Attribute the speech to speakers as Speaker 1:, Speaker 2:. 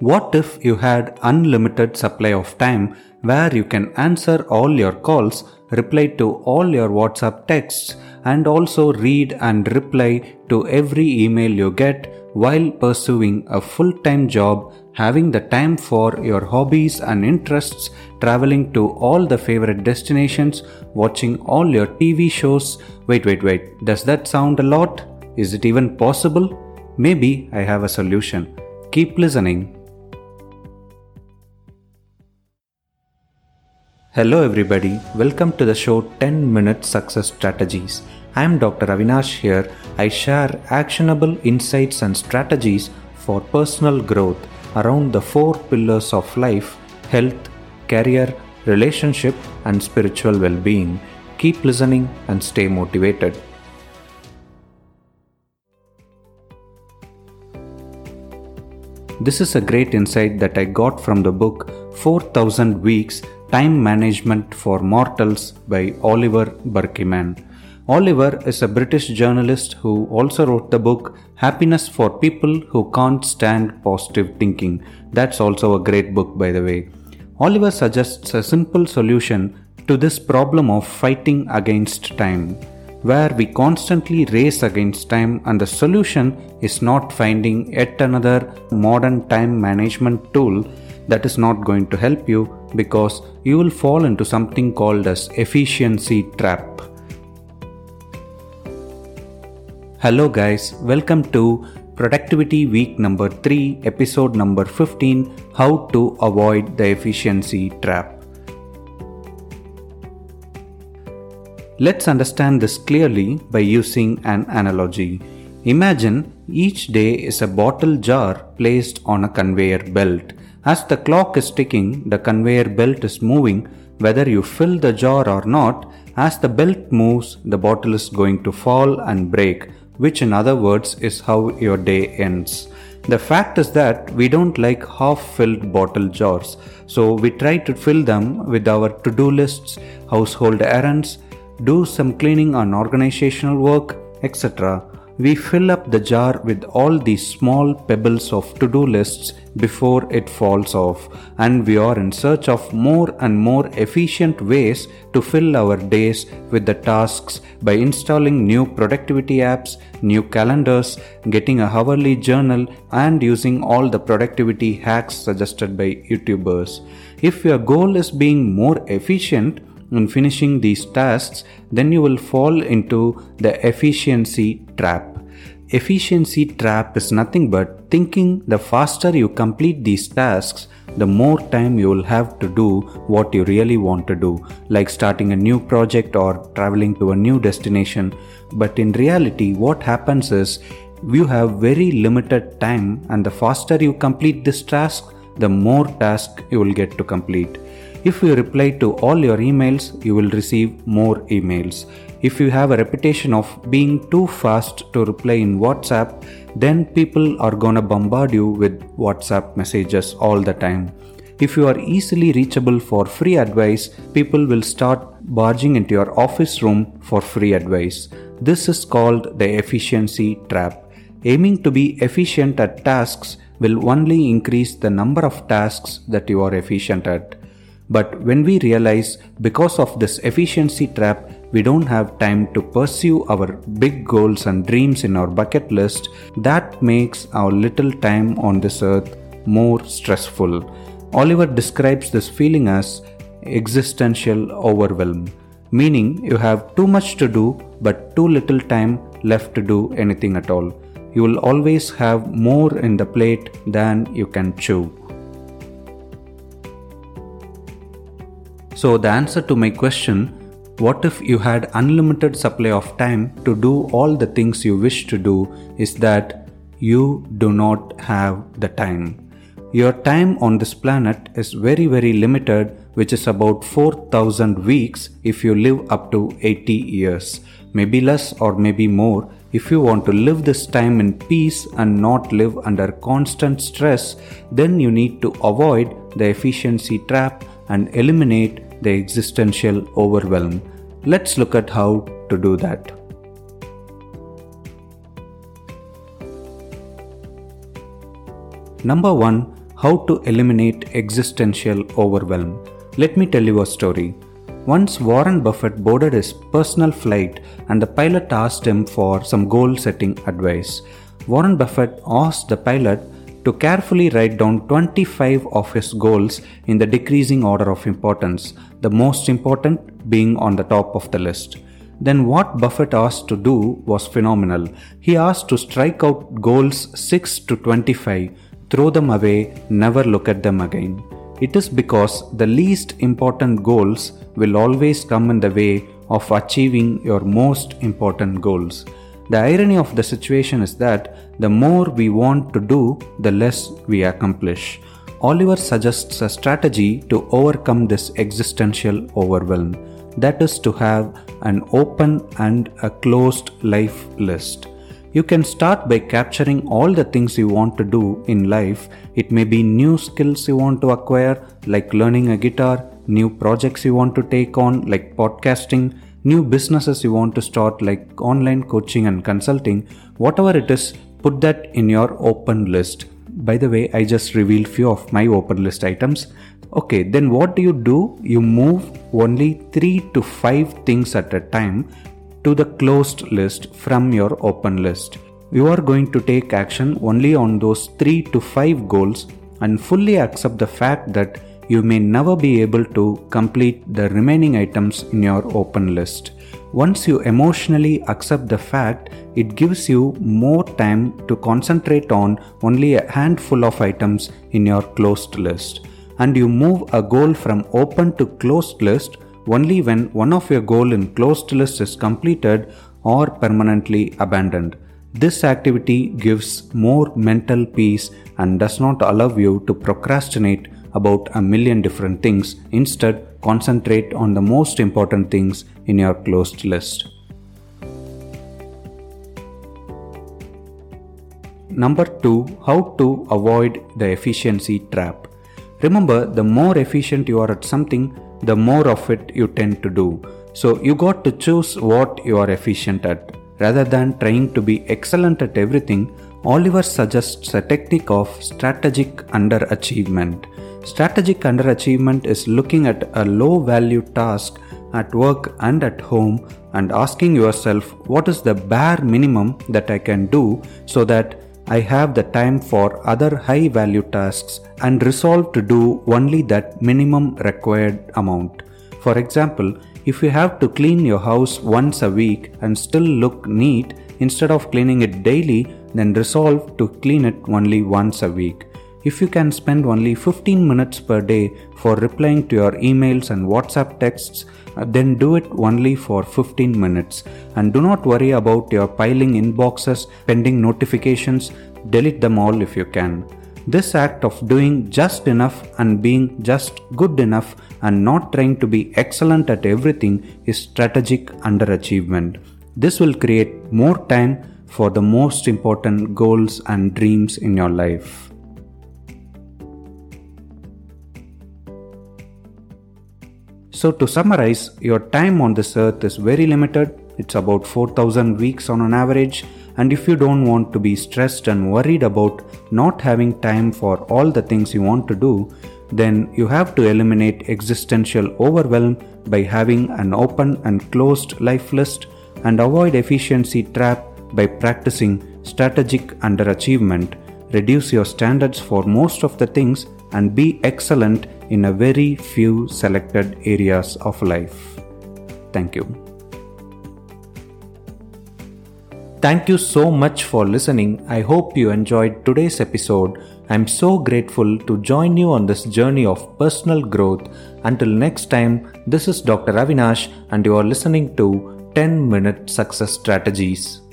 Speaker 1: What if you had unlimited supply of time where you can answer all your calls, reply to all your WhatsApp texts, and also read and reply to every email you get while pursuing a full time job, having the time for your hobbies and interests, traveling to all the favorite destinations, watching all your TV shows. Wait, wait, wait, does that sound a lot? Is it even possible? Maybe I have a solution. Keep listening. Hello, everybody. Welcome to the show 10 Minute Success Strategies. I am Dr. Avinash here. I share actionable insights and strategies for personal growth around the four pillars of life health, career, relationship, and spiritual well being. Keep listening and stay motivated. This is a great insight that I got from the book 4000 Weeks Time Management for Mortals by Oliver Burkeman. Oliver is a British journalist who also wrote the book Happiness for People Who Can't Stand Positive Thinking. That's also a great book, by the way. Oliver suggests a simple solution to this problem of fighting against time, where we constantly race against time, and the solution is not finding yet another modern time management tool that is not going to help you because you will fall into something called as efficiency trap. Hello guys, welcome to Productivity Week number 3, episode number 15 How to Avoid the Efficiency Trap. Let's understand this clearly by using an analogy. Imagine each day is a bottle jar placed on a conveyor belt as the clock is ticking, the conveyor belt is moving. Whether you fill the jar or not, as the belt moves, the bottle is going to fall and break, which, in other words, is how your day ends. The fact is that we don't like half filled bottle jars, so we try to fill them with our to do lists, household errands, do some cleaning and organizational work, etc we fill up the jar with all these small pebbles of to do lists before it falls off, and we are in search of more and more efficient ways to fill our days with the tasks by installing new productivity apps, new calendars, getting a hourly journal, and using all the productivity hacks suggested by YouTubers. If your goal is being more efficient, in finishing these tasks, then you will fall into the efficiency trap. Efficiency trap is nothing but thinking the faster you complete these tasks, the more time you will have to do what you really want to do, like starting a new project or traveling to a new destination. But in reality, what happens is you have very limited time, and the faster you complete this task, the more task you will get to complete. If you reply to all your emails, you will receive more emails. If you have a reputation of being too fast to reply in WhatsApp, then people are gonna bombard you with WhatsApp messages all the time. If you are easily reachable for free advice, people will start barging into your office room for free advice. This is called the efficiency trap. Aiming to be efficient at tasks will only increase the number of tasks that you are efficient at. But when we realize because of this efficiency trap, we don't have time to pursue our big goals and dreams in our bucket list, that makes our little time on this earth more stressful. Oliver describes this feeling as existential overwhelm, meaning you have too much to do but too little time left to do anything at all. You will always have more in the plate than you can chew. So, the answer to my question what if you had unlimited supply of time to do all the things you wish to do is that you do not have the time. Your time on this planet is very very limited which is about 4000 weeks if you live up to 80 years. Maybe less or maybe more if you want to live this time in peace and not live under constant stress, then you need to avoid the efficiency trap and eliminate the existential overwhelm. Let's look at how to do that. Number 1 How to Eliminate Existential Overwhelm. Let me tell you a story. Once Warren Buffett boarded his personal flight and the pilot asked him for some goal setting advice. Warren Buffett asked the pilot to carefully write down 25 of his goals in the decreasing order of importance, the most important being on the top of the list. Then, what Buffett asked to do was phenomenal. He asked to strike out goals 6 to 25, throw them away, never look at them again. It is because the least important goals will always come in the way of achieving your most important goals. The irony of the situation is that the more we want to do, the less we accomplish. Oliver suggests a strategy to overcome this existential overwhelm that is, to have an open and a closed life list. You can start by capturing all the things you want to do in life. It may be new skills you want to acquire, like learning a guitar, new projects you want to take on, like podcasting, new businesses you want to start, like online coaching and consulting. Whatever it is, put that in your open list. By the way, I just revealed few of my open list items. Okay, then what do you do? You move only 3 to 5 things at a time to the closed list from your open list. You are going to take action only on those 3 to 5 goals and fully accept the fact that you may never be able to complete the remaining items in your open list. Once you emotionally accept the fact, it gives you more time to concentrate on only a handful of items in your closed list. And you move a goal from open to closed list only when one of your goal in closed list is completed or permanently abandoned. This activity gives more mental peace and does not allow you to procrastinate about a million different things. Instead, concentrate on the most important things in your closed list. Number 2 How to avoid the efficiency trap. Remember, the more efficient you are at something, the more of it you tend to do. So you got to choose what you are efficient at. Rather than trying to be excellent at everything, Oliver suggests a technique of strategic underachievement. Strategic underachievement is looking at a low value task at work and at home and asking yourself what is the bare minimum that I can do so that I have the time for other high value tasks and resolve to do only that minimum required amount. For example, if you have to clean your house once a week and still look neat instead of cleaning it daily, then resolve to clean it only once a week. If you can spend only 15 minutes per day for replying to your emails and WhatsApp texts, uh, then do it only for 15 minutes. And do not worry about your piling inboxes, pending notifications, delete them all if you can. This act of doing just enough and being just good enough and not trying to be excellent at everything is strategic underachievement. This will create more time for the most important goals and dreams in your life. So, to summarize, your time on this earth is very limited. It's about 4000 weeks on an average. And if you don't want to be stressed and worried about not having time for all the things you want to do, then you have to eliminate existential overwhelm by having an open and closed life list and avoid efficiency trap by practicing strategic underachievement. Reduce your standards for most of the things and be excellent in a very few selected areas of life. Thank you. Thank you so much for listening. I hope you enjoyed today's episode. I'm so grateful to join you on this journey of personal growth. Until next time, this is Dr. Avinash, and you are listening to 10 Minute Success Strategies.